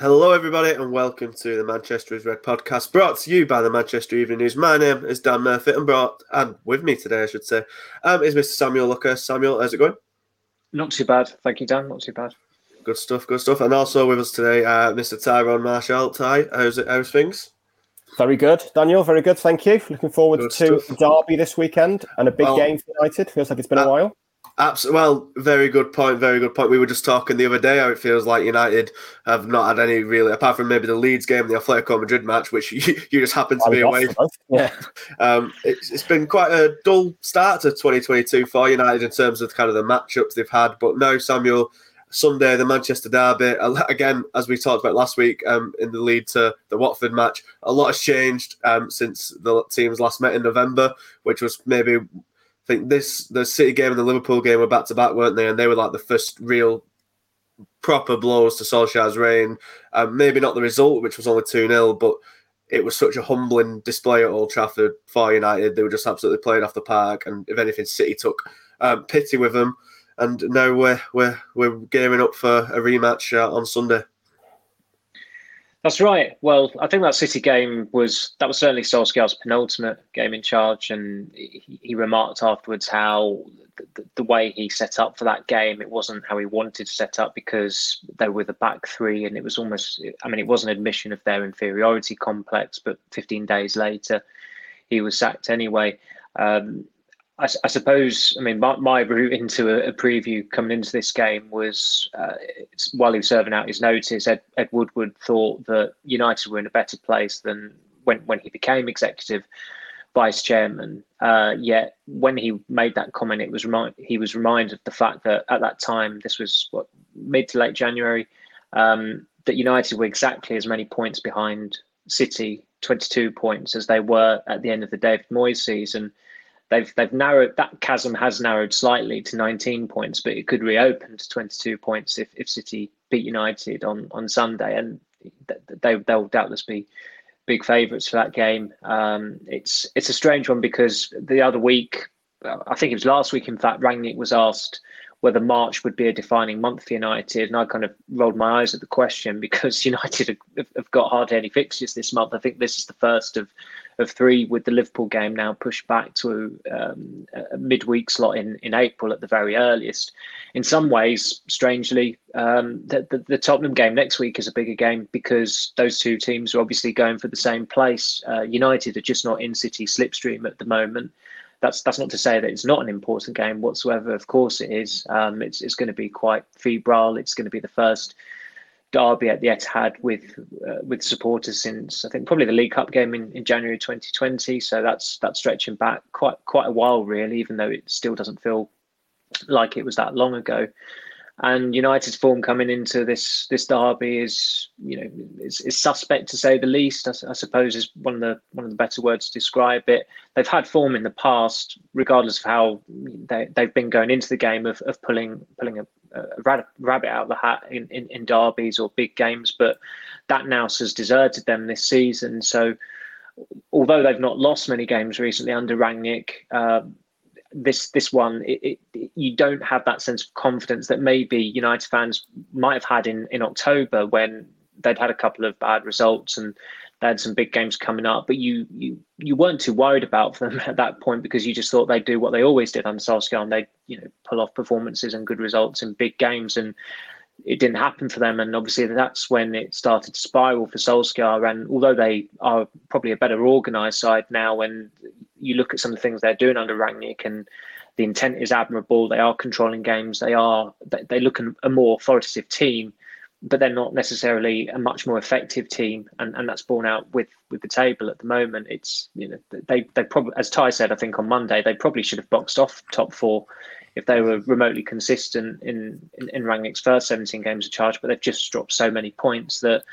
Hello, everybody, and welcome to the Manchester is Red podcast, brought to you by the Manchester Evening News. My name is Dan Murphy, and brought and with me today, I should say, um, is Mr. Samuel Lucas. Samuel, how's it going? Not too bad, thank you, Dan. Not too bad. Good stuff, good stuff. And also with us today, uh, Mr. Tyrone Marshall. Ty, how's it? How's things? Very good, Daniel. Very good, thank you. Looking forward Good to stuff. Derby this weekend and a big Well- game for United. Feels like it's been Uh, a while. Abs- well, very good point. Very good point. We were just talking the other day how it feels like United have not had any really, apart from maybe the Leeds game, the Atletico Madrid match, which you, you just happened to be away. both. Yeah, Um, it's, it's been quite a dull start to 2022 for United in terms of kind of the matchups they've had. But now, Samuel, Sunday, the Manchester Derby, again, as we talked about last week um, in the lead to the Watford match, a lot has changed um, since the teams last met in November, which was maybe, I think this, the City game and the Liverpool game were back to back, weren't they? And they were like the first real proper blows to Solskjaer's reign. Um, maybe not the result, which was only 2 0, but it was such a humbling display at Old Trafford for United. They were just absolutely playing off the park, and if anything, City took um, pity with them. And now we're we're we're gearing up for a rematch uh, on Sunday. That's right. Well, I think that City game was that was certainly Solskjaer's penultimate game in charge, and he, he remarked afterwards how the, the way he set up for that game it wasn't how he wanted to set up because they were the back three, and it was almost. I mean, it was an admission of their inferiority complex, but 15 days later, he was sacked anyway. Um, I, I suppose, I mean, my, my route into a, a preview coming into this game was uh, while he was serving out his notice, Ed, Ed Woodward thought that United were in a better place than when, when he became executive vice chairman. Uh, yet when he made that comment, it was remind, he was reminded of the fact that at that time, this was what mid to late January, um, that United were exactly as many points behind City, 22 points, as they were at the end of the David Moyes season they've they've narrowed that chasm has narrowed slightly to 19 points, but it could reopen to 22 points if, if City beat United on on Sunday, and they they'll doubtless be big favourites for that game. Um, it's it's a strange one because the other week, I think it was last week, in fact, Rangnick was asked whether March would be a defining month for United, and I kind of rolled my eyes at the question because United have, have got hardly any fixtures this month. I think this is the first of of three with the Liverpool game now pushed back to um, a midweek slot in, in April at the very earliest. In some ways, strangely, um, the, the, the Tottenham game next week is a bigger game because those two teams are obviously going for the same place. Uh, United are just not in City slipstream at the moment. That's that's not to say that it's not an important game whatsoever. Of course, it is. Um, it's it's going to be quite febrile. It's going to be the first derby at the Etihad with uh, with supporters since I think probably the League Cup game in, in January 2020. So that's that's stretching back quite quite a while, really, even though it still doesn't feel like it was that long ago. And United's form coming into this this derby is you know is, is suspect to say the least. I suppose is one of the one of the better words to describe it. They've had form in the past, regardless of how they they've been going into the game of, of pulling pulling a, a rabbit out of the hat in, in, in derbies or big games, but that now has deserted them this season. So although they've not lost many games recently under Rangnick, um, this this one it, it, you don't have that sense of confidence that maybe United fans might have had in in October when they'd had a couple of bad results and they had some big games coming up, but you you you weren't too worried about them at that point because you just thought they'd do what they always did under Solskjaer and they'd you know pull off performances and good results in big games. And it didn't happen for them. And obviously that's when it started to spiral for Solskjaer. And although they are probably a better organised side now when you look at some of the things they're doing under Rangnick and the intent is admirable they are controlling games they are they, they look a more authoritative team but they're not necessarily a much more effective team, and, and that's borne out with with the table at the moment. It's you know they they probably as Ty said I think on Monday they probably should have boxed off top four if they were remotely consistent in in, in Rangnick's first 17 games of charge, but they've just dropped so many points that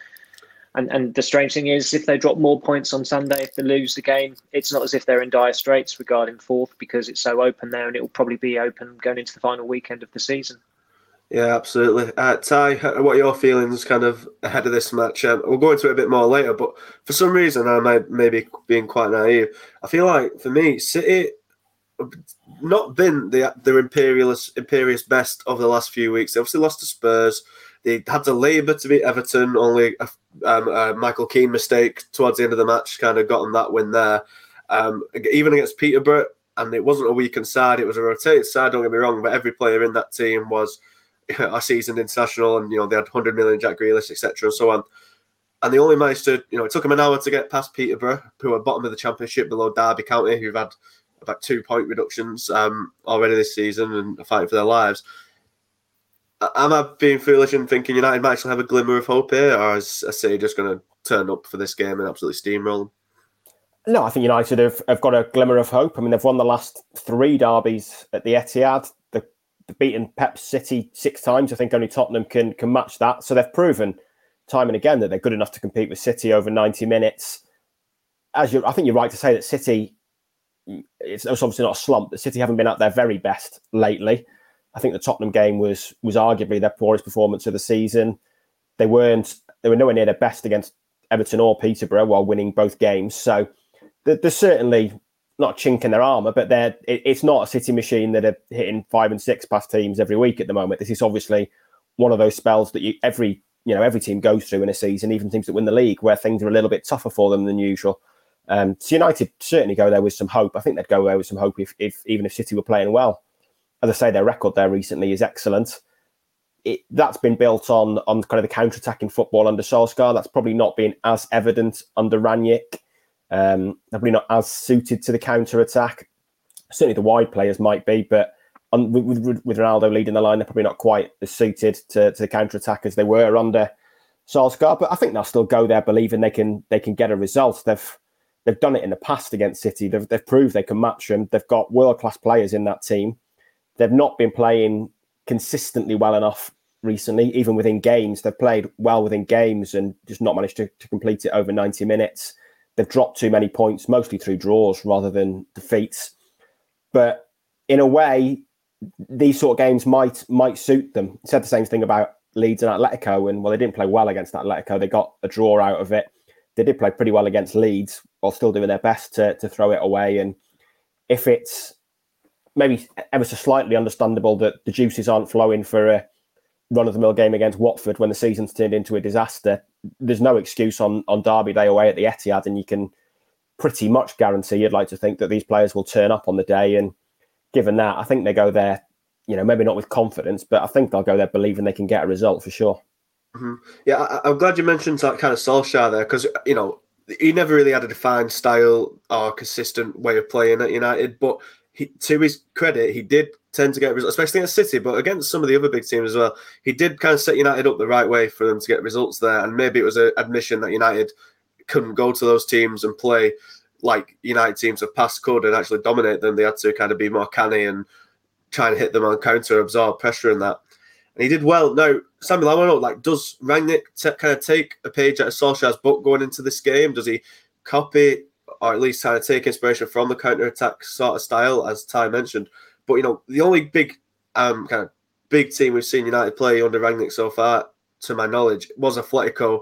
And and the strange thing is, if they drop more points on Sunday, if they lose the game, it's not as if they're in dire straits regarding fourth because it's so open there, and it will probably be open going into the final weekend of the season. Yeah, absolutely. Uh, Ty, what are your feelings kind of ahead of this match? Um, we'll go into it a bit more later, but for some reason, I may maybe being quite naive. I feel like for me, City not been the the imperious imperious best over the last few weeks. They obviously lost to Spurs. They had to labour to beat Everton. Only a, um, a Michael Keane mistake towards the end of the match kind of got them that win there. Um, even against Peterborough, and it wasn't a weakened side; it was a rotated side. Don't get me wrong, but every player in that team was a seasoned international, and you know they had 100 million Jack Grealish, etc., and so on. And they only managed to, you know, it took them an hour to get past Peterborough, who are bottom of the championship below Derby County, who've had about two point reductions um, already this season and fighting for their lives. Am I being foolish and thinking United might actually have a glimmer of hope here, or is City just going to turn up for this game and absolutely steamroll No, I think United have, have got a glimmer of hope. I mean, they've won the last three derbies at the Etihad. They've beaten Pep City six times. I think only Tottenham can can match that. So they've proven time and again that they're good enough to compete with City over 90 minutes. As you, I think you're right to say that City it's, it's obviously not a slump. The City haven't been at their very best lately. I think the Tottenham game was was arguably their poorest performance of the season. They weren't they were nowhere near their best against Everton or Peterborough while winning both games. So the there's certainly not a chink in their armour, but they're it, it's not a City machine that are hitting five and six past teams every week at the moment. This is obviously one of those spells that you every you know every team goes through in a season, even teams that win the league, where things are a little bit tougher for them than usual. Um, so United certainly go there with some hope. I think they'd go there with some hope if, if even if City were playing well. As I say, their record there recently is excellent. It, that's been built on on kind of the counter-attacking football under Solskjaer. That's probably not been as evident under Rangnick. Um, probably not as suited to the counter-attack. Certainly the wide players might be, but on, with, with, Ronaldo leading the line, they're probably not quite as suited to, to the counter-attack as they were under Solskjaer. But I think they'll still go there believing they can they can get a result. They've They've done it in the past against City. They've, they've proved they can match them. They've got world class players in that team. They've not been playing consistently well enough recently, even within games. They've played well within games and just not managed to, to complete it over 90 minutes. They've dropped too many points, mostly through draws rather than defeats. But in a way, these sort of games might might suit them. Said the same thing about Leeds and Atletico, and well, they didn't play well against Atletico. They got a draw out of it. They did play pretty well against Leeds, while still doing their best to, to throw it away. And if it's maybe ever so slightly understandable that the juices aren't flowing for a run of the mill game against Watford when the season's turned into a disaster, there's no excuse on, on Derby Day away at the Etihad. And you can pretty much guarantee you'd like to think that these players will turn up on the day. And given that, I think they go there, you know, maybe not with confidence, but I think they'll go there believing they can get a result for sure. Mm-hmm. Yeah, I, am glad you mentioned that kind of Solskjaer there because, you know, he never really had a defined style or consistent way of playing at United. But he, to his credit, he did tend to get results, especially at City, but against some of the other big teams as well. He did kind of set United up the right way for them to get results there. And maybe it was an admission that United couldn't go to those teams and play like United teams of past could and actually dominate them. They had to kind of be more canny and try and hit them on counter, absorb pressure and that and he did well. Now, Samuel, I want to know, like, does Rangnick t- kind of take a page out of Solskjaer's book going into this game? Does he copy or at least kind of take inspiration from the counter attack sort of style, as Ty mentioned? But you know, the only big um kind of big team we've seen United play under Rangnick so far, to my knowledge, was Atletico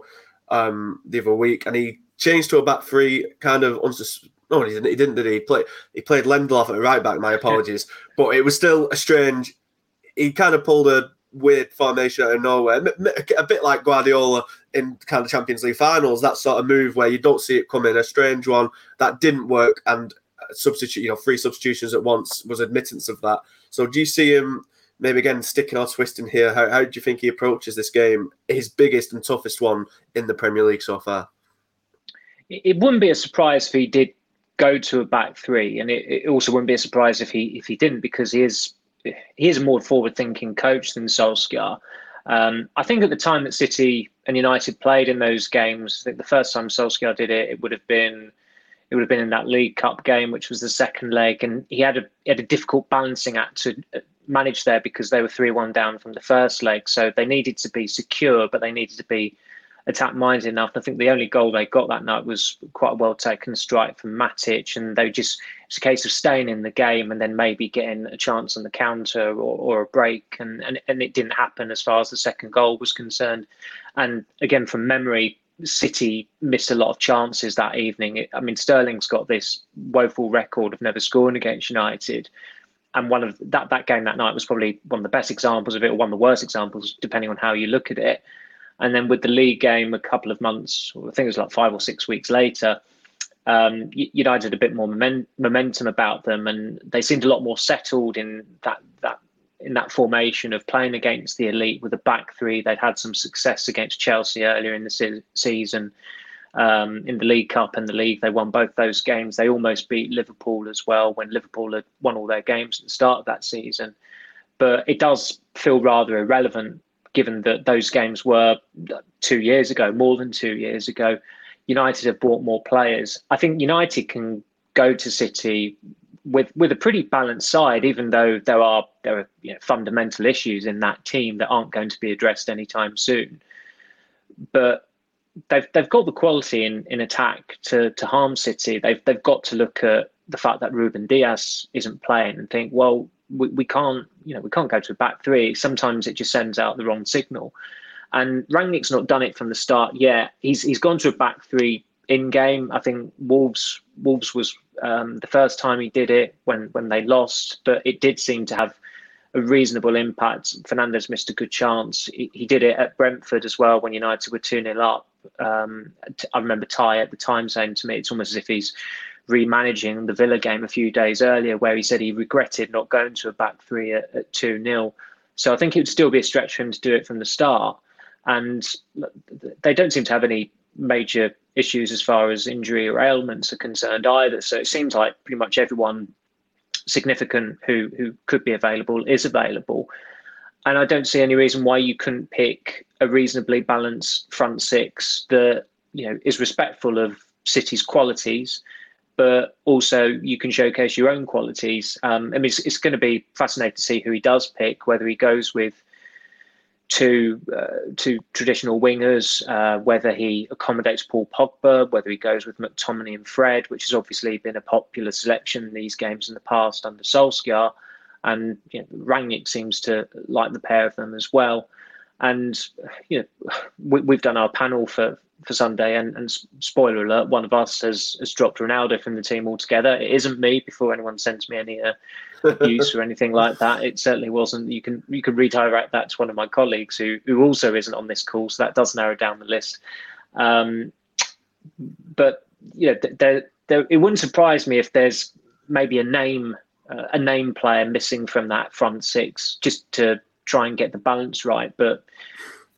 um the other week, and he changed to a back three, kind of unsus- no, he didn't. He didn't. Did he? he play? He played Lindelof at a right back. My apologies, but it was still a strange. He kind of pulled a weird formation out of nowhere, a bit like Guardiola in kind of Champions League finals. That sort of move where you don't see it coming, a strange one that didn't work, and uh, substitute, you know, three substitutions at once was admittance of that. So do you see him maybe again sticking or twisting here? How, how do you think he approaches this game, his biggest and toughest one in the Premier League so far? It wouldn't be a surprise if he did go to a back three, and it, it also wouldn't be a surprise if he if he didn't because he is he is a more forward-thinking coach than Solskjaer. Um, I think at the time that City and United played in those games, I think the first time Solskjaer did it, it would have been it would have been in that League Cup game, which was the second leg, and he had a he had a difficult balancing act to uh, manage there because they were three one down from the first leg, so they needed to be secure, but they needed to be attack minded enough. I think the only goal they got that night was quite a well taken strike from Matic, and they just it's a case of staying in the game and then maybe getting a chance on the counter or, or a break, and, and and it didn't happen as far as the second goal was concerned. And again, from memory, City missed a lot of chances that evening. I mean, Sterling's got this woeful record of never scoring against United. And one of that that game that night was probably one of the best examples of it, or one of the worst examples, depending on how you look at it. And then with the league game, a couple of months, I think it was like five or six weeks later, um, United had a bit more momentum about them, and they seemed a lot more settled in that that in that formation of playing against the elite with a back three. They'd had some success against Chelsea earlier in the se- season. Um, in the League Cup and the league, they won both those games. They almost beat Liverpool as well when Liverpool had won all their games at the start of that season. But it does feel rather irrelevant given that those games were two years ago, more than two years ago. United have bought more players. I think United can go to City with with a pretty balanced side, even though there are there are you know, fundamental issues in that team that aren't going to be addressed anytime soon. But they've they've got the quality in, in attack to to harm City. They've they've got to look at the fact that Ruben Dias isn't playing and think, well, we, we can't you know we can't go to a back three. Sometimes it just sends out the wrong signal. And Rangnick's not done it from the start yet. He's he's gone to a back three in game. I think Wolves Wolves was um, the first time he did it when when they lost, but it did seem to have a reasonable impact. Fernandes missed a good chance. He, he did it at Brentford as well when United were 2 0 up. Um, I remember Ty at the time saying to me, it's almost as if he's remanaging the Villa game a few days earlier, where he said he regretted not going to a back three at 2 0. So I think it would still be a stretch for him to do it from the start. And they don't seem to have any major issues as far as injury or ailments are concerned either. So it seems like pretty much everyone significant who who could be available is available. And I don't see any reason why you couldn't pick a reasonably balanced front six that you know is respectful of City's qualities, but also you can showcase your own qualities. Um, I mean, it's, it's going to be fascinating to see who he does pick, whether he goes with to uh, to traditional wingers, uh, whether he accommodates Paul Pogba, whether he goes with McTominay and Fred, which has obviously been a popular selection in these games in the past under Solskjaer, and you know, Rangnick seems to like the pair of them as well. And you know, we, have done our panel for for Sunday, and, and spoiler alert, one of us has, has dropped Ronaldo from the team altogether. It isn't me. Before anyone sends me any uh, abuse or anything like that, it certainly wasn't. You can you can redirect that to one of my colleagues who who also isn't on this call, so that does narrow down the list. Um, but you know, there, there, it wouldn't surprise me if there's maybe a name uh, a name player missing from that front six just to try and get the balance right, but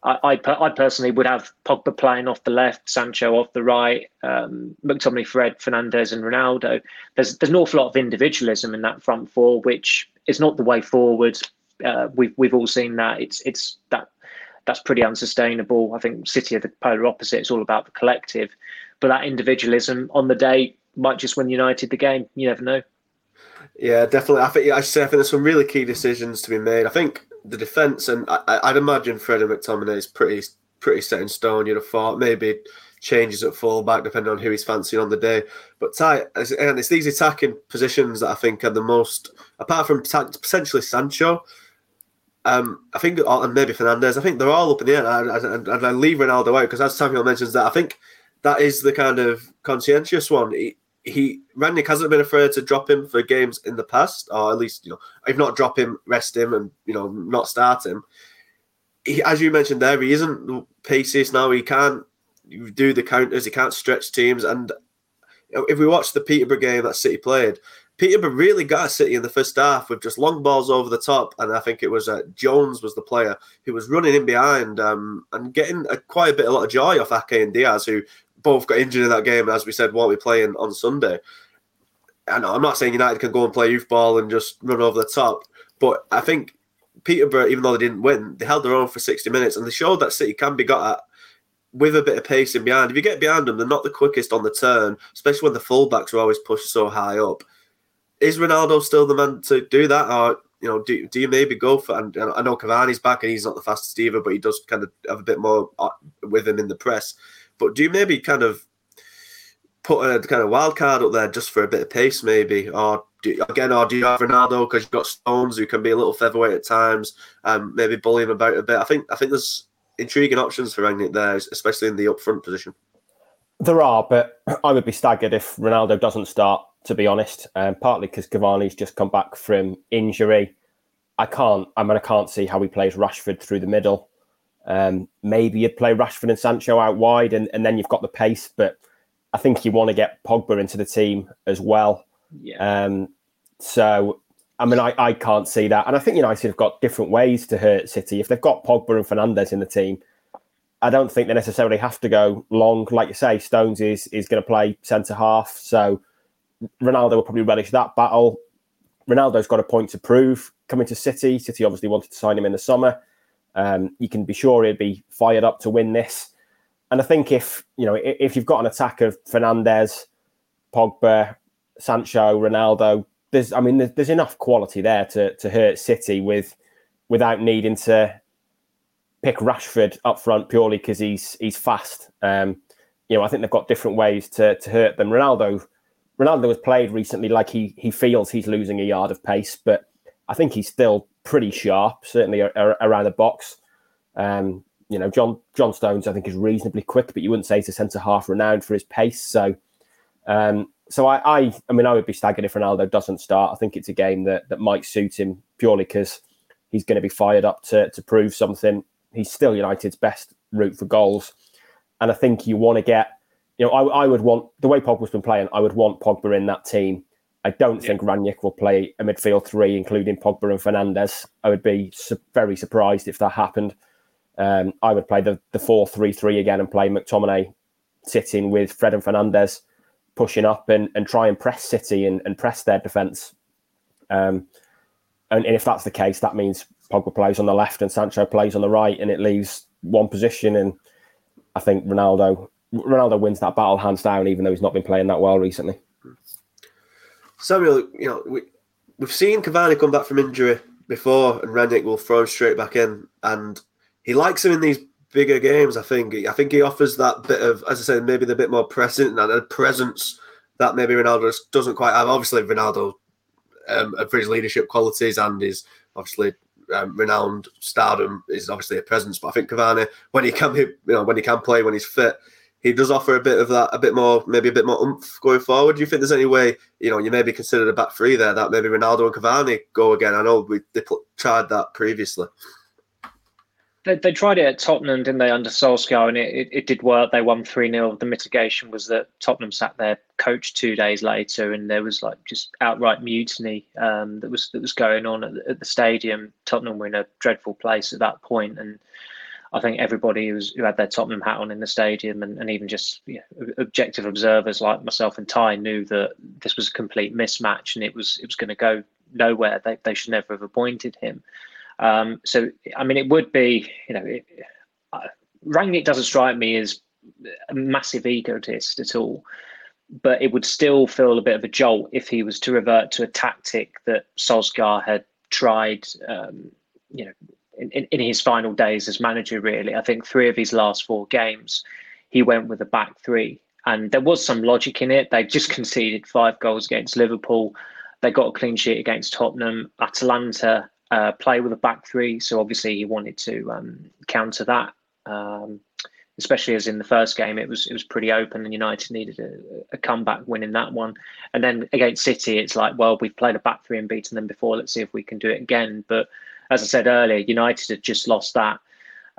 I, I, I, personally would have Pogba playing off the left, Sancho off the right, um, McTominay, Fred, Fernandes, and Ronaldo. There's there's an awful lot of individualism in that front four, which is not the way forward. Uh, we've we've all seen that. It's it's that that's pretty unsustainable. I think City are the polar opposite. It's all about the collective, but that individualism on the day might just win United the game. You never know. Yeah, definitely. I think I say I think there's some really key decisions to be made. I think the defense, and I, would imagine Fred and McTominay is pretty pretty set in stone. You'd have thought maybe changes at fullback depending on who he's fancying on the day. But Ty, and it's these attacking positions that I think are the most, apart from potentially Sancho. Um, I think, and maybe Fernandes. I think they're all up in the air, and, and I leave Ronaldo out because as Samuel mentions that, I think that is the kind of conscientious one. He, he Rangnick hasn't been afraid to drop him for games in the past, or at least you know, if not drop him, rest him, and you know, not start him. He, as you mentioned there, he isn't paces now. He can't do the counters. He can't stretch teams. And if we watch the Peterborough game that City played, Peterborough really got City in the first half with just long balls over the top, and I think it was uh, Jones was the player who was running in behind um, and getting a, quite a bit, a lot of joy off Ake and Dias, who both got injured in that game, as we said, won't be playing on Sunday. And I'm not saying United can go and play youth ball and just run over the top, but I think Peterborough, even though they didn't win, they held their own for 60 minutes and they showed that City can be got at with a bit of pace in behind. If you get behind them, they're not the quickest on the turn, especially when the fullbacks are always pushed so high up. Is Ronaldo still the man to do that, or you know, do, do you maybe go for? And, and I know Cavani's back and he's not the fastest either, but he does kind of have a bit more uh, with him in the press. But do you maybe kind of put a kind of wild card up there just for a bit of pace, maybe, or do, again, or do you have Ronaldo because you've got Stones who can be a little featherweight at times, and maybe bully him about a bit? I think I think there's intriguing options for Rangnick there, especially in the upfront position. There are, but I would be staggered if Ronaldo doesn't start. To be honest, um, partly because Cavani's just come back from injury. I can't. I mean, I can't see how he plays Rashford through the middle. Um, maybe you'd play Rashford and Sancho out wide, and, and then you've got the pace. But I think you want to get Pogba into the team as well. Yeah. Um, so, I mean, I, I can't see that. And I think United have got different ways to hurt City. If they've got Pogba and Fernandes in the team, I don't think they necessarily have to go long. Like you say, Stones is is going to play centre half. So Ronaldo will probably relish that battle. Ronaldo's got a point to prove coming to City. City obviously wanted to sign him in the summer. Um, you can be sure he'd be fired up to win this. And I think if you know if you've got an attack of Fernandes, Pogba, Sancho, Ronaldo, there's I mean there's, enough quality there to to hurt City with without needing to pick Rashford up front purely because he's he's fast. Um, you know, I think they've got different ways to to hurt them. Ronaldo, Ronaldo has played recently like he he feels he's losing a yard of pace, but I think he's still pretty sharp, certainly around the box. Um, you know, John John Stones, I think, is reasonably quick, but you wouldn't say he's a centre half renowned for his pace. So, um, so I, I, I mean, I would be staggered if Ronaldo doesn't start. I think it's a game that that might suit him purely because he's going to be fired up to to prove something. He's still United's best route for goals, and I think you want to get, you know, I, I would want the way Pogba's been playing. I would want Pogba in that team. I don't yeah. think Rangnick will play a midfield three, including Pogba and Fernandes. I would be su- very surprised if that happened. Um, I would play the the four three three again and play McTominay sitting with Fred and Fernandes pushing up and, and try and press City and, and press their defence. Um, and, and, if that's the case, that means Pogba plays on the left and Sancho plays on the right, and it leaves one position. And I think Ronaldo Ronaldo wins that battle hands down, even though he's not been playing that well recently. Samuel, you know, we, we've seen Cavani come back from injury before, and Rangnick will throw him straight back in. And he likes him in these bigger games. I think. I think he offers that bit of, as I said, maybe the bit more present and a presence that maybe Ronaldo doesn't quite have. Obviously, Ronaldo um, for his leadership qualities and his obviously um, renowned stardom is obviously a presence. But I think Cavani, when he can, you know, when he can play, when he's fit, he does offer a bit of that, a bit more, maybe a bit more oomph going forward. Do you think there's any way, you know, you maybe consider a back three there that maybe Ronaldo and Cavani go again? I know we they tried that previously they, they tried it at Tottenham, didn't they, under Solskjaer, and it, it, it did work. They won 3 0. The mitigation was that Tottenham sat their coach two days later, and there was like just outright mutiny um, that was that was going on at at the, stadium. Tottenham were in a dreadful place at that point, and I think everybody who, who had their Tottenham hat on in the stadium, and, and even just you know, objective observers like myself and Ty, knew that this was a complete mismatch, and it was it was going to go nowhere. They, they should never have appointed him. Um, so, I mean, it would be, you know, it, uh, Rangnick doesn't strike me as a massive egotist at all, but it would still feel a bit of a jolt if he was to revert to a tactic that Solskjaer had tried, um, you know, in, in his final days as manager, really. I think three of his last four games, he went with a back three. And there was some logic in it. They just conceded five goals against Liverpool. They got a clean sheet against Tottenham. Atalanta uh, play with a back three. So obviously he wanted to um, counter that, um, especially as in the first game it was it was pretty open and United needed a, a, comeback win in that one. And then against City, it's like, well, we've played a back three and beaten them before. Let's see if we can do it again. But as I said earlier, United had just lost that.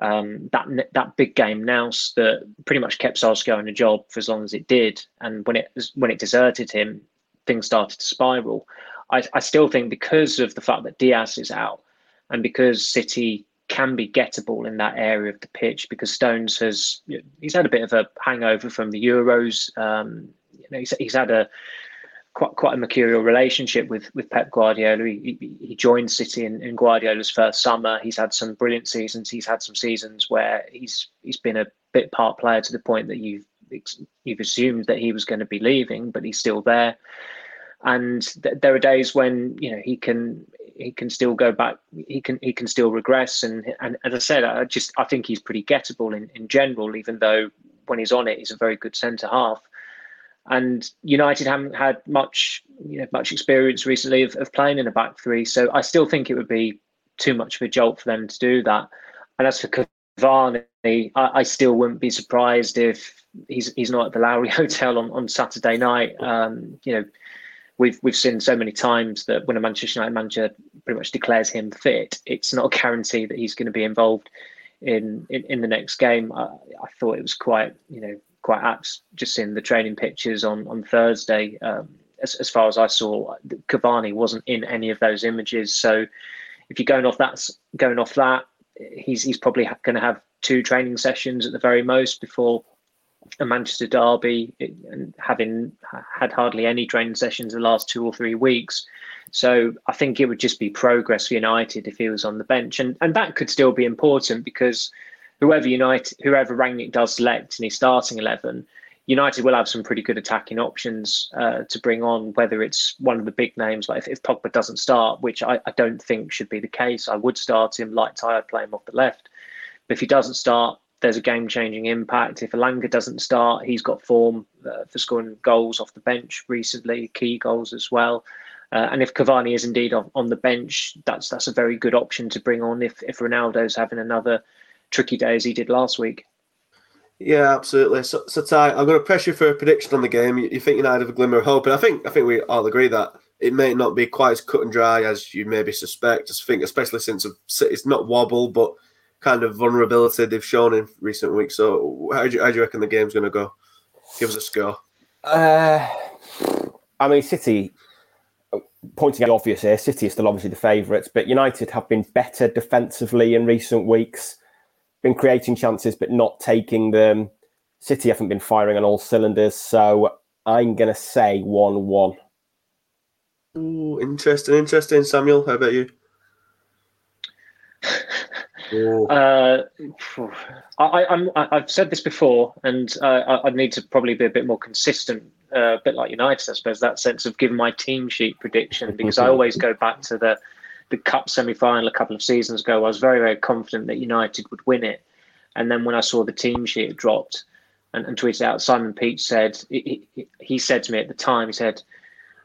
Um, that that big game now that pretty much kept Solskjaer in the job for as long as it did, and when it when it deserted him, things started to spiral. I, I still think because of the fact that Dias is out and because City can be gettable in that area of the pitch because Stones has he's had a bit of a hangover from the Euros. Um, you know, he's, he's had a quite quite a mercurial relationship with with Pep Guardiola. He, he joined City in, in, Guardiola's first summer. He's had some brilliant seasons. He's had some seasons where he's he's been a bit part player to the point that you've you've assumed that he was going to be leaving, but he's still there and th- there are days when you know he can he can still go back. He can he can still regress. And and as I said, I just I think he's pretty gettable in, in general. Even though when he's on it, he's a very good centre half. And United haven't had much you know much experience recently of, of playing in a back three. So I still think it would be too much of a jolt for them to do that. And as for Cavani, I, I still wouldn't be surprised if he's he's not at the Lowry Hotel on, on Saturday night. Um, you know we've we've seen so many times that when a Manchester United manager pretty much declares him fit, it's not a guarantee that he's going to be involved in in, in the next game. I, I, thought it was quite you know quite apt just in the training pictures on on Thursday. Um, as, as far as I saw, Cavani wasn't in any of those images. So if you're going off that, going off that, he's he's probably going to have two training sessions at the very most before a Manchester derby and having had hardly any training sessions the last two or three weeks. So I think it would just be progress for United if he was on the bench, and and that could still be important because whoever United, whoever Rangnick does select in his starting eleven, United will have some pretty good attacking options uh, to bring on. Whether it's one of the big names, like if, if Pogba doesn't start, which I, I don't think should be the case, I would start him like Tyre, play him off the left. But if he doesn't start, there's a game changing impact. If Elanga doesn't start, he's got form uh, for scoring goals off the bench recently, key goals as well. Uh, and if Cavani is indeed on, on, the bench, that's that's a very good option to bring on if, if Ronaldo's having another tricky day as he did last week. Yeah, absolutely. So, so Ty, I'm going to press you for a prediction on the game. You, you think United have a glimmer of hope, and I think I think we all agree that it may not be quite as cut and dry as you maybe suspect. I think, especially since it's not wobble, but kind of vulnerability they've shown in recent weeks. So, how do you, how do you reckon the game's going to go? Give us a score. Uh, I mean, City, pointing out obvious here, City is still obviously the favourites, but United have been better defensively in recent weeks, been creating chances but not taking them. City haven't been firing on all cylinders, so I'm going to say 1 1. Ooh, interesting, interesting. Samuel, how about you? Uh, I, I'm, I've said this before, and uh, I, need to probably be a bit more consistent, uh, a bit like United, I suppose, that sense of giving my team sheet prediction, because I always go back to the, the Cup semi final a couple of seasons ago. I was very, very confident that United would win it. And then when I saw the team sheet dropped and, and tweeted out, Simon Peach said, he, he said to me at the time, he said,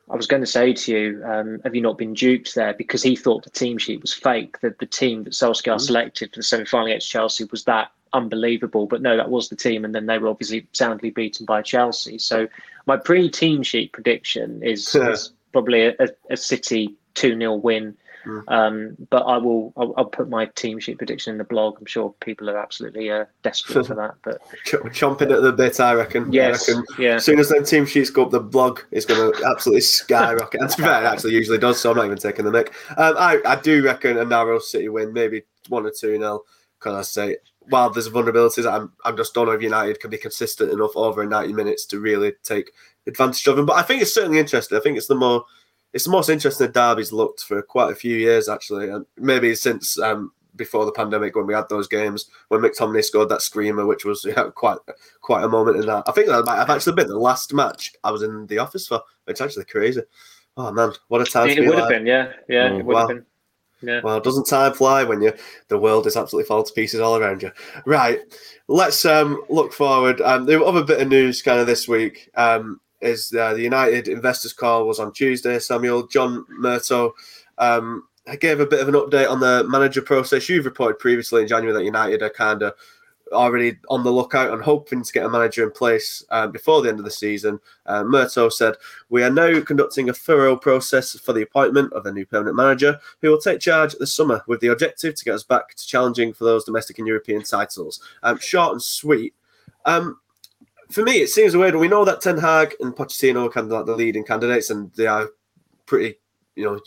I was going to say to you, um, have you not been duped there? Because he thought the team sheet was fake. That the team that Solskjaer mm. selected for the semi final against Chelsea was that unbelievable. But no, that was the team. And then they were obviously soundly beaten by Chelsea. So my pre team sheet prediction is, is probably a, a City 2 0 win Mm. Um, but I will. I'll, I'll, put my team sheet prediction in the blog. I'm sure people are absolutely uh, desperate for that. But Ch- chomping at the bit, I reckon. Yes. I reckon yeah. As soon as them team sheets go up, the blog is going to absolutely skyrocket. and to be fair, it actually usually does. So I'm not even taking the mic. Um, I I do reckon a narrow City win, maybe one or two nil. Can I say? While there's vulnerabilities, I'm I'm just don't know if United can be consistent enough over 90 minutes to really take advantage of them. But I think it's certainly interesting. I think it's the more it's the most interesting derby's looked for quite a few years actually, and maybe since um, before the pandemic when we had those games when McTominay scored that screamer, which was yeah, quite quite a moment in that. I think that might have actually been the last match I was in the office for. It's actually crazy. Oh man, what a time! It would have been, yeah, yeah, mm, it would have been. Yeah. Well, doesn't time fly when you the world is absolutely falling to pieces all around you? Right. Let's um, look forward. Um, the other bit of news, kind of this week, um, is uh, the United investors call was on Tuesday. Samuel John Murtough um, gave a bit of an update on the manager process. You've reported previously in January that United are kind of already on the lookout and hoping to get a manager in place uh, before the end of the season. Uh, Murtough said, We are now conducting a thorough process for the appointment of a new permanent manager who will take charge this summer with the objective to get us back to challenging for those domestic and European titles. Um, short and sweet. Um, for me, it seems weird. We know that Ten Hag and Pochettino are kind of like the leading candidates, and they are pretty, you know,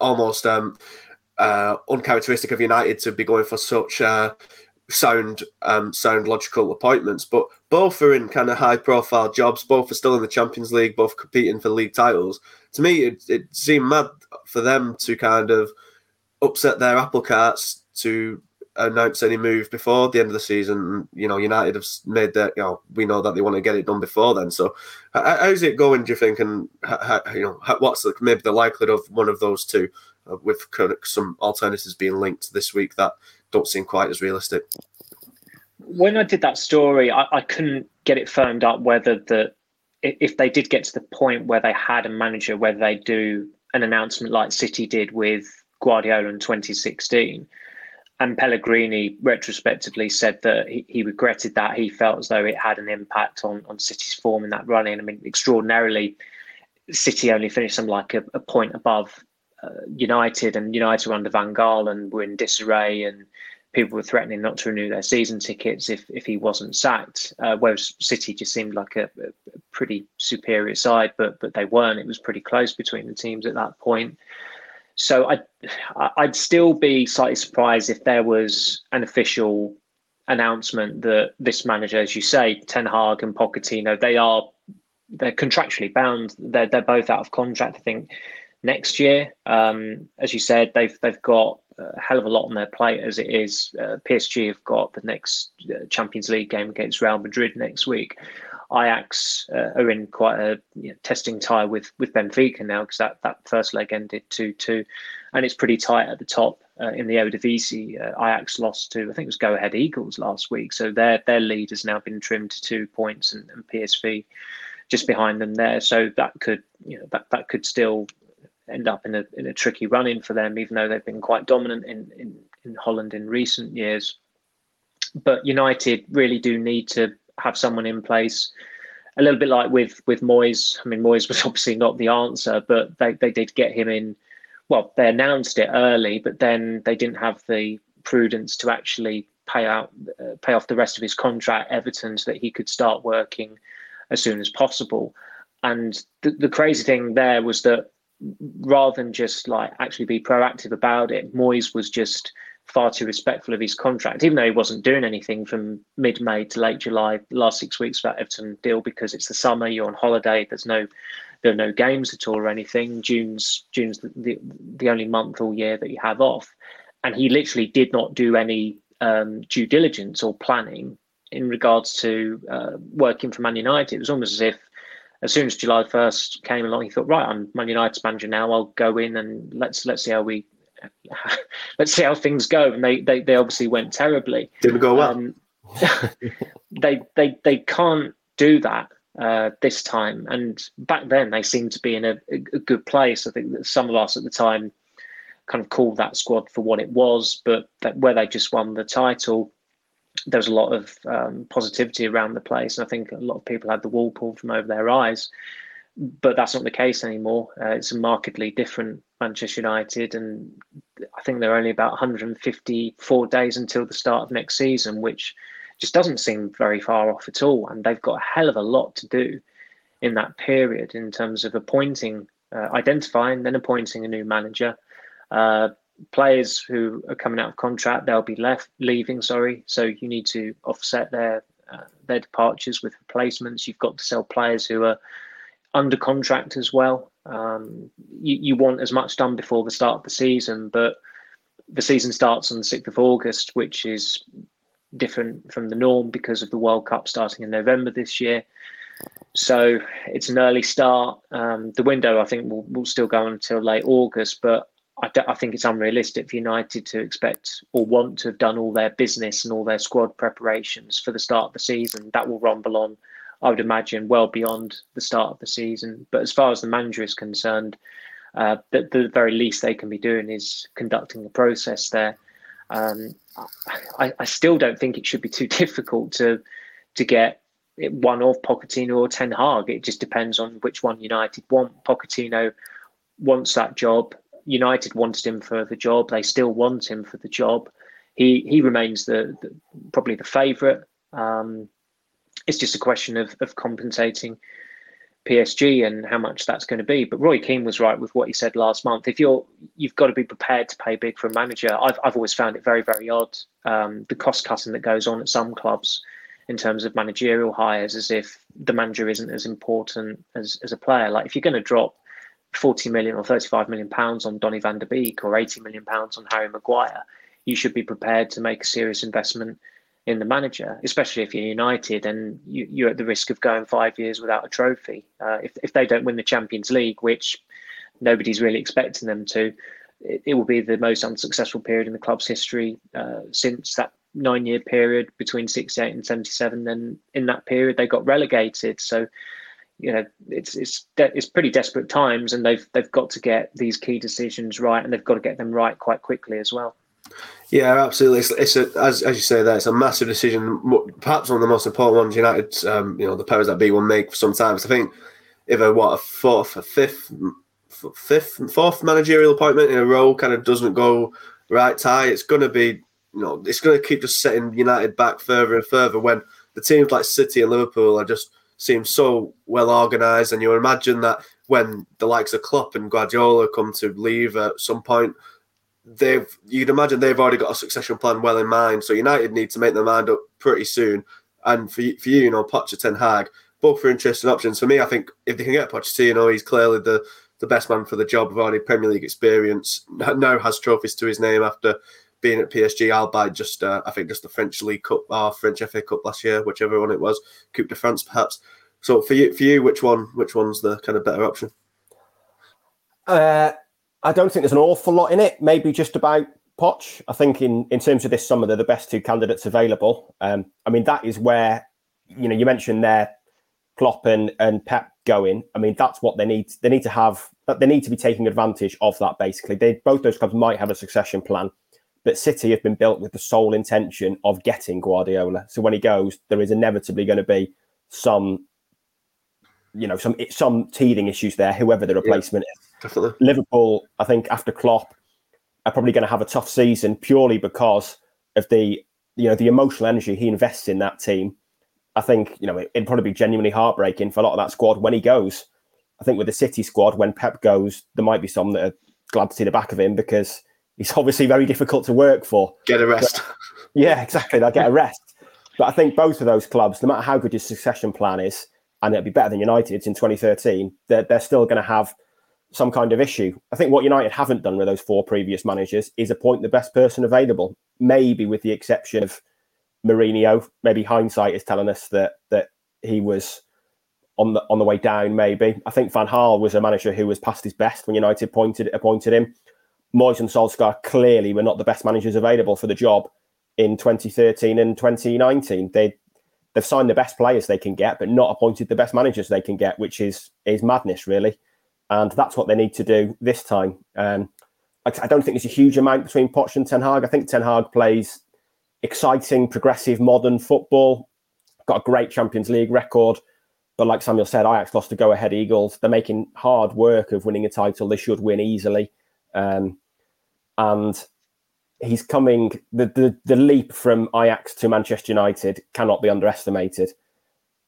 almost um, uh, uncharacteristic of United to be going for such uh, sound, um, sound logical appointments. But both are in kind of high-profile jobs. Both are still in the Champions League. Both competing for league titles. To me, it, it seemed mad for them to kind of upset their apple carts to announce any move before the end of the season. You know, United have made that. You know, we know that they want to get it done before then. So, how's it going? Do you think? And you know, what's the, maybe the likelihood of one of those two uh, with some alternatives being linked this week that don't seem quite as realistic. When I did that story, I, I couldn't get it firmed up whether the if they did get to the point where they had a manager, whether they do an announcement like City did with Guardiola in 2016. And Pellegrini retrospectively said that he, he, regretted that. He felt as though it had an impact on, on City's form in that run in. I mean, extraordinarily, City only finished some like a, a point above uh, United, and United were under Van Gaal and were in disarray, and people were threatening not to renew their season tickets if if he wasn't sacked. Uh, whereas City just seemed like a, a, pretty superior side, but but they weren't. It was pretty close between the teams at that point. So I'd I'd still be slightly surprised if there was an official announcement that this manager, as you say, Ten Hag and Pochettino, they are they're contractually bound. They're they're both out of contract. I think next year. Um, as you said, they've they've got a hell of a lot on their plate as it is. Uh, PSG have got the next uh, Champions League game against Real Madrid next week. Ajax uh, are in quite a you know, testing tie with with Benfica now because that, that first leg ended two two, and it's pretty tight at the top uh, in the Eredivisie. Uh, Ajax lost to I think it was Go Ahead Eagles last week, so their their lead has now been trimmed to two points, and, and PSV just behind them there. So that could you know that that could still end up in a in a tricky run in for them, even though they've been quite dominant in in, in Holland in recent years. But United really do need to have someone in place. A little bit like with with Moyes. I mean, Moyes was obviously not the answer, but they, they did get him in. Well, they announced it early, but then they didn't have the prudence to actually pay out uh, pay off the rest of his contract Everton so that he could start working as soon as possible. And the, the crazy thing there was that rather than just like actually be proactive about it, Moyes was just far too respectful of his contract, even though he wasn't doing anything from mid May to late July, last six weeks of that Everton deal because it's the summer, you're on holiday, there's no there are no games at all or anything. June's June's the, the, the only month all year that you have off. And he literally did not do any um, due diligence or planning in regards to uh, working for Man United. It was almost as if as soon as July 1st came along, he thought, right, I'm Man United's manager now. I'll go in and let's let's see how we let's see how things go. And they, they, they obviously went terribly. Didn't go well. Um, they, they, they can't do that uh, this time. And back then, they seemed to be in a, a, good place. I think that some of us at the time kind of called that squad for what it was, but that, where they just won the title, there was a lot of um, positivity around the place. And I think a lot of people had the wool pulled from over their eyes but that's not the case anymore. Uh, it's a markedly different Manchester United, and I think they're only about 154 days until the start of next season, which just doesn't seem very far off at all. And they've got a hell of a lot to do in that period in terms of appointing, uh, identifying, then appointing a new manager. Uh, players who are coming out of contract, they'll be left leaving. Sorry, so you need to offset their uh, their departures with replacements. You've got to sell players who are under contract as well. Um, you, you want as much done before the start of the season, but the season starts on the 6th of August, which is different from the norm because of the World Cup starting in November this year. So it's an early start. Um, the window, I think, will, will still go until late August, but I, I, think it's unrealistic for United to expect or want to have done all their business and all their squad preparations for the start of the season. That will rumble on I would imagine, well beyond the start of the season. But as far as the manager is concerned, uh, the, the very least they can be doing is conducting the process there. Um, I, I, still don't think it should be too difficult to to get one of Pochettino or Ten Hag. It just depends on which one United want. Pochettino wants that job. United wanted him for the job. They still want him for the job. He he remains the, the probably the favourite. Um, it's just a question of, of compensating PSG and how much that's going to be. But Roy Keane was right with what he said last month. If you're, you've got to be prepared to pay big for a manager. I've, I've always found it very, very odd um, the cost cutting that goes on at some clubs in terms of managerial hires, as if the manager isn't as important as, as a player. Like if you're going to drop 40 million or 35 million pounds on Donny van der Beek or 80 million pounds on Harry Maguire, you should be prepared to make a serious investment in the manager, especially if you're United and you, are at the risk of going five years without a trophy. Uh, if, if they don't win the Champions League, which nobody's really expecting them to, it, it will be the most unsuccessful period in the club's history uh, since that nine year period between 68 and 77 then in that period they got relegated. So you know it's it's it's pretty desperate times and they've they've got to get these key decisions right and they've got to get them right quite quickly as well yeah, absolutely. It's, it's a, as, as you say there, it's a massive decision. Perhaps one of the most important ones United, um, you know, the powers that be will make for some time. I think if a what a fourth, a fifth, fifth, fourth managerial appointment in a row kind of doesn't go right, tie, it's going to be, you know, it's going to keep just setting United back further and further when the teams like City and Liverpool are just seem so well organised, and you imagine that when the likes of Klopp and Guardiola come to leave at some point they've you'd imagine they've already got a succession plan well in mind. So United need to make their mind up pretty soon. And for for you, you know, Pochettino Ten Hag, both are interesting options. For me, I think if they can get Pochettino, he's clearly the the best man for the job of already Premier League experience. Now has trophies to his name after being at PSG, albeit just uh, I think just the French League Cup or French FA Cup last year, whichever one it was, Coupe de France perhaps. So for you, for you, which one, which one's the kind of better option? Uh, I don't think there's an awful lot in it. Maybe just about Poch. I think in, in terms of this summer, they're the best two candidates available. Um, I mean, that is where, you know, you mentioned there Klopp and, and Pep going. I mean, that's what they need. They need to have, they need to be taking advantage of that, basically. They Both those clubs might have a succession plan, but City have been built with the sole intention of getting Guardiola. So when he goes, there is inevitably going to be some, you know, some some teething issues there, whoever the replacement yeah. is. Definitely. Liverpool, I think, after Klopp, are probably going to have a tough season purely because of the you know the emotional energy he invests in that team. I think you know it, would probably be genuinely heartbreaking for a lot of that squad when he goes. I think with the City squad, when Pep goes, there might be some that are glad to see the back of him because he's obviously very difficult to work for. Get a rest. But, yeah, exactly. They'll get a rest. But I think both of those clubs, no matter how good your succession plan is, and it'll be better than United's in 2013, they're, they're still going to have some kind of issue. I think what United haven't done with those four previous managers is appoint the best person available, maybe with the exception of Mourinho. Maybe hindsight is telling us that that he was on the on the way down. Maybe I think Van Gaal was a manager who was past his best when United appointed appointed him. Moyes and Solskjaer clearly were not the best managers available for the job in 2013 and 2019. They they've signed the best players they can get, but not appointed the best managers they can get, which is is madness, really and that's what they need to do this time. Um, I, don't think there's a huge amount between Poch and Ten Hag. I think Ten Hag plays exciting, progressive, modern football. Got a great Champions League record, but like Samuel said, Ajax lost to Go Ahead Eagles. They're making hard work of winning a title. They should win easily, um, and he's coming. The, the the leap from Ajax to Manchester United cannot be underestimated.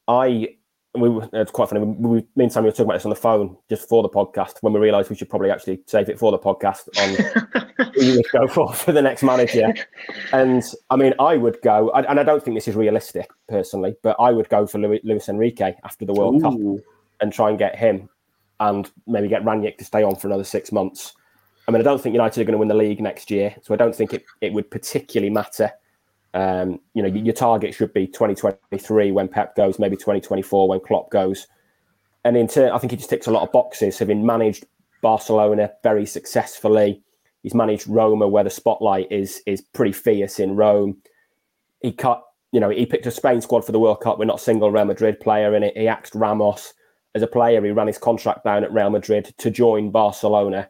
I we uh, it's quite funny. We, we, me and Sam were talking about this on the phone just for the podcast when we realised we should probably actually save it for the podcast on who would go for for the next manager. And I mean, I would go, and I don't think this is realistic personally, but I would go for Luis Enrique after the World Ooh. Cup and try and get him, and maybe get Rangnick to stay on for another six months. I mean, I don't think United are going to win the league next year, so I don't think it, it would particularly matter um, you know, your target should be 2023 when Pep goes, maybe 2024 when Klopp goes. And in turn, I think he just ticks a lot of boxes, having managed Barcelona very successfully. He's managed Roma, where the spotlight is is pretty fierce in Rome. He cut, you know, he picked a Spain squad for the World Cup with not single Real Madrid player in it. He axed Ramos as a player. He ran his contract down at Real Madrid to join Barcelona.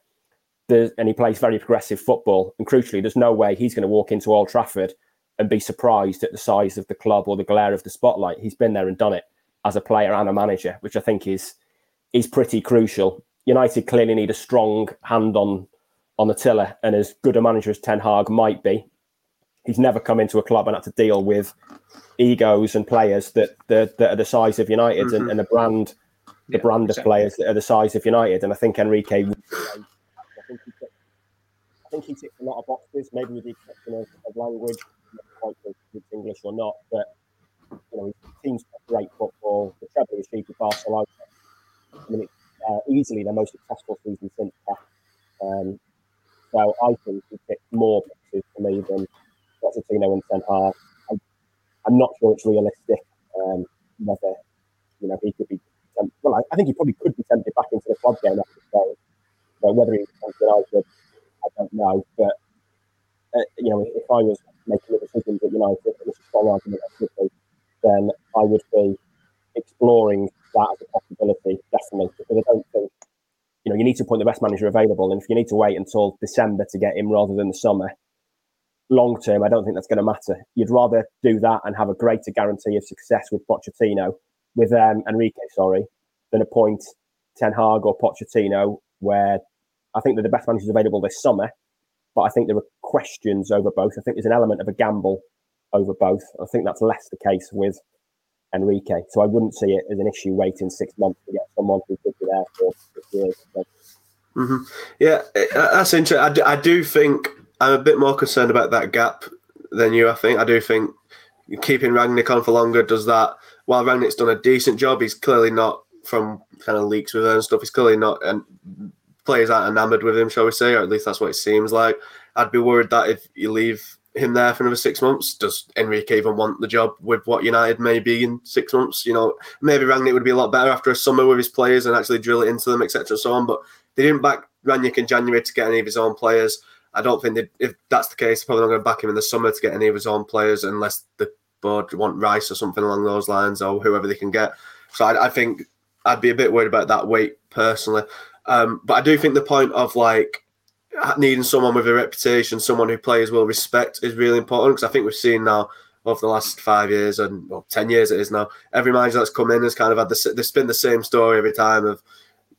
There's, and he plays very progressive football. And crucially, there's no way he's going to walk into Old Trafford and be surprised at the size of the club or the glare of the spotlight. He's been there and done it as a player and a manager, which I think is is pretty crucial. United clearly need a strong hand on on the tiller, and as good a manager as Ten Hag might be, he's never come into a club and had to deal with egos and players that that, that are the size of United mm-hmm. and, and, the brand the yeah, brand exactly. of players that are the size of United. And I think Enrique. Would, I think he ticks, I think he ticks a lot of boxes, maybe with the exception of, of language quite sure if English or not, but you know, his team's great football. The treble is achieved with Barcelona. I mean, it's uh, easily their most successful season since that. Um, so I think he picked more boxes for me than Pochettino and Ten Hag. I, I'm not sure it's realistic um, whether you know he could be. Tempted, well, I, I, think he probably could be tempted back into the club game after the. But whether he's tempted, I, I don't know. But uh, you know, if I was making a decision at United, and it's a strong argument then I would be exploring that as a possibility, definitely, because I don't think you know you need to appoint the best manager available, and if you need to wait until December to get him rather than the summer, long term, I don't think that's going to matter. You'd rather do that and have a greater guarantee of success with Pochettino, with um, Enrique, sorry, than appoint Ten Hag or Pochettino, where I think they're the best managers available this summer. But I think there are questions over both. I think there's an element of a gamble over both. I think that's less the case with Enrique. So I wouldn't see it as an issue waiting six months to get someone who could be there for six years. Mm-hmm. Yeah, that's interesting. I do, I do think I'm a bit more concerned about that gap than you. I think I do think keeping Rangnick on for longer does that. While Rangnick's done a decent job, he's clearly not from kind of leaks with her and stuff. He's clearly not, and players aren't enamored with him, shall we say, or at least that's what it seems like. I'd be worried that if you leave him there for another six months, does Enrique even want the job with what United may be in six months? You know, maybe Rangnick would be a lot better after a summer with his players and actually drill it into them, etc. So on. But they didn't back Rangnick in January to get any of his own players. I don't think if that's the case, probably not going to back him in the summer to get any of his own players unless the board want Rice or something along those lines or whoever they can get. So I, I think I'd be a bit worried about that weight personally. Um, but I do think the point of like needing someone with a reputation, someone who players will respect, is really important because I think we've seen now over the last five years and well, ten years it is now. Every manager that's come in has kind of had the there's been the same story every time of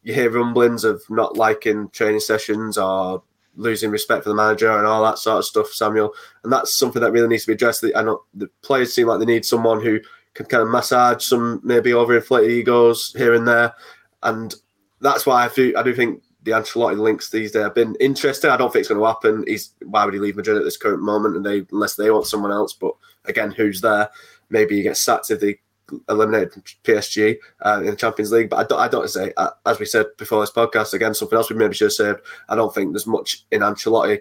you hear rumblings of not liking training sessions or losing respect for the manager and all that sort of stuff, Samuel. And that's something that really needs to be addressed. I know the players seem like they need someone who can kind of massage some maybe overinflated egos here and there. And that's why I do, I do think the Ancelotti links these days have been interesting. I don't think it's going to happen. He's why would he leave Madrid at this current moment, and they unless they want someone else. But again, who's there? Maybe he gets sacked if they eliminated PSG uh, in the Champions League. But I don't, I don't say, uh, as we said before this podcast, again, something else we maybe should have saved. I don't think there's much in Ancelotti.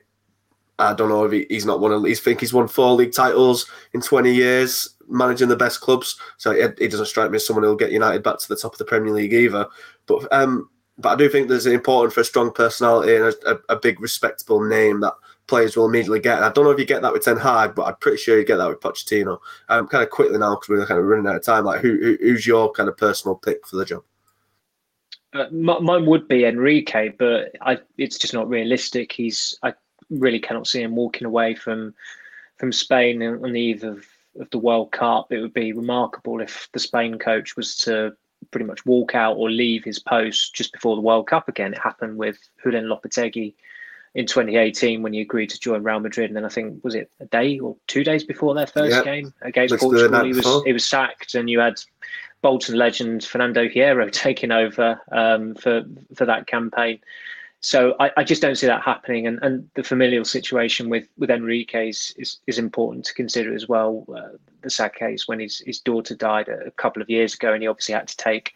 I don't know if he, he's not one of. He's think he's won four league titles in 20 years, managing the best clubs. So he, he doesn't strike me as someone who'll get United back to the top of the Premier League either. But um, but I do think there's an important for a strong personality and a, a, a, big respectable name that players will immediately get. I don't know if you get that with Ten Hag, but I'm pretty sure you get that with Pochettino. Um, kind of quickly now because we're kind of running out of time. Like, who, who who's your kind of personal pick for the job? Uh, mine would be Enrique, but I, it's just not realistic. He's I really cannot see him walking away from from Spain on the eve of, of the World Cup. It would be remarkable if the Spain coach was to pretty much walk out or leave his post just before the World Cup again. It happened with Julen Lopetegui in 2018 when he agreed to join Real Madrid, and then I think was it a day or two days before their first yep. game against Let's Portugal, he was he was sacked, and you had Bolton legend Fernando Hierro taking over um, for for that campaign. So I, I, just don't see that happening, and, and the familial situation with with Enrique is is, is important to consider as well. Uh, the sad case when his his daughter died a, a, couple of years ago, and he obviously had to take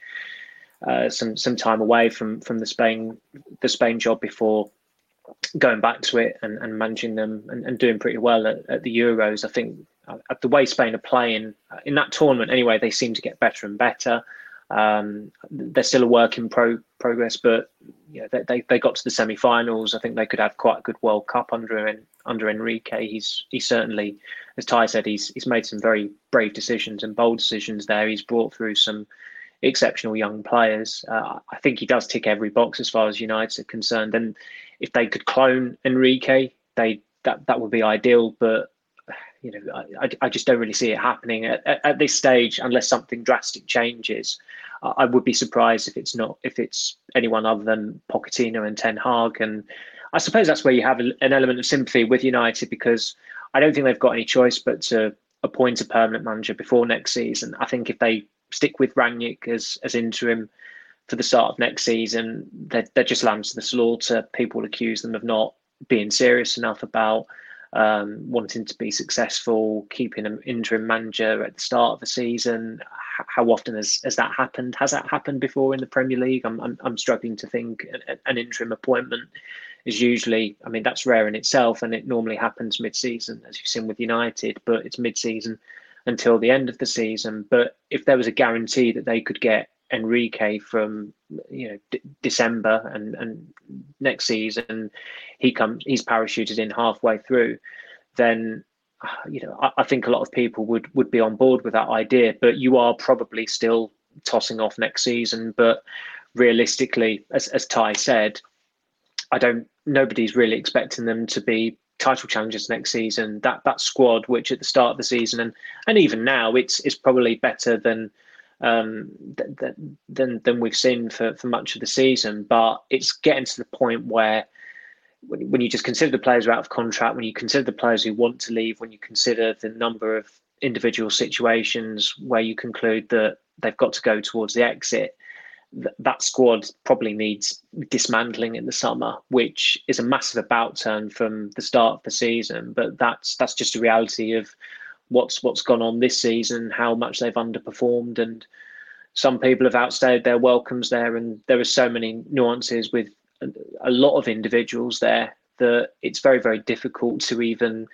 uh, some some time away from from the Spain the Spain job before going back to it and, and managing them and, and doing pretty well at, at the Euros. I think uh, the way Spain are playing uh, in that tournament anyway, they seem to get better and better. Um, they're still a work in pro- progress, but yeah, they, they, they got to the semi-finals. I think they could have quite a good World Cup under under Enrique. He's he certainly, as Ty said, he's he's made some very brave decisions and bold decisions there. He's brought through some exceptional young players. Uh, I think he does tick every box as far as United are concerned. And if they could clone Enrique, they that that would be ideal. But you know, I, I just don't really see it happening at, at, this stage unless something drastic changes. Uh, I would be surprised if it's not if it's anyone other than Pochettino and Ten Hag, and I suppose that's where you have an element of sympathy with United because I don't think they've got any choice but to appoint a permanent manager before next season. I think if they stick with Rangnick as as interim for the start of next season, they're, they're just lambs to the slaughter. People accuse them of not being serious enough about um, wanting to be successful, keeping an interim manager at the start of the season. How often has, has that happened? Has that happened before in the Premier League? I'm, I'm, I'm struggling to think an interim appointment is usually, I mean, that's rare in itself, and it normally happens mid season, as you've seen with United, but it's mid season until the end of the season. But if there was a guarantee that they could get Enrique from you know D- December and and next season he comes he's parachuted in halfway through, then uh, you know I, I think a lot of people would would be on board with that idea. But you are probably still tossing off next season. But realistically, as as Ty said, I don't. Nobody's really expecting them to be title challengers next season. That that squad, which at the start of the season and and even now, it's it's probably better than um, than than than we've seen for for much of the season. But it's getting to the point where when, when you just consider the players who are out of contract, when you consider the players who want to leave, when you consider the number of individual situations where you conclude that they've got to go towards the exit that squad probably needs dismantling in the summer, which is a massive about turn from the start of the season. But that's that's just a reality of what's what's gone on this season, how much they've underperformed, and some people have outstayed their welcomes there. And there are so many nuances with a, lot of individuals there that it's very very difficult to even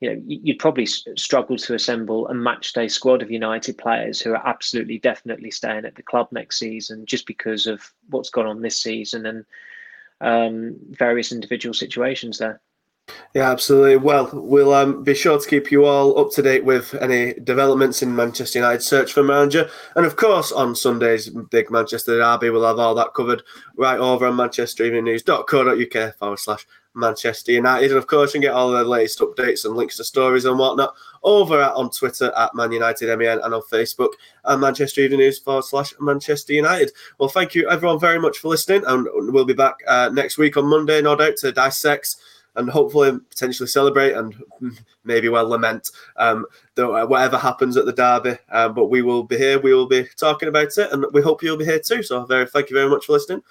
you know, you'd probably struggle to assemble a match day squad of United players who are absolutely definitely staying at the club next season just because of what's gone on this season and um, various individual situations there. Yeah, absolutely. Well, we'll um, be sure to keep you all up to date with any developments in Manchester United search for manager. And of course, on Sunday's big Manchester derby, we'll have all that covered right over on manchestereveningnews.co.uk forward slash Manchester United. And of course, you can get all the latest updates and links to stories and whatnot over at, on Twitter at Man United MEN and on Facebook at Manchester Evening News forward slash Manchester United. Well, thank you everyone very much for listening. And we'll be back uh, next week on Monday, no doubt, to dissect and hopefully potentially celebrate and maybe well lament um, the, uh, whatever happens at the derby. Um, but we will be here. We will be talking about it, and we hope you'll be here too. So, very thank you very much for listening.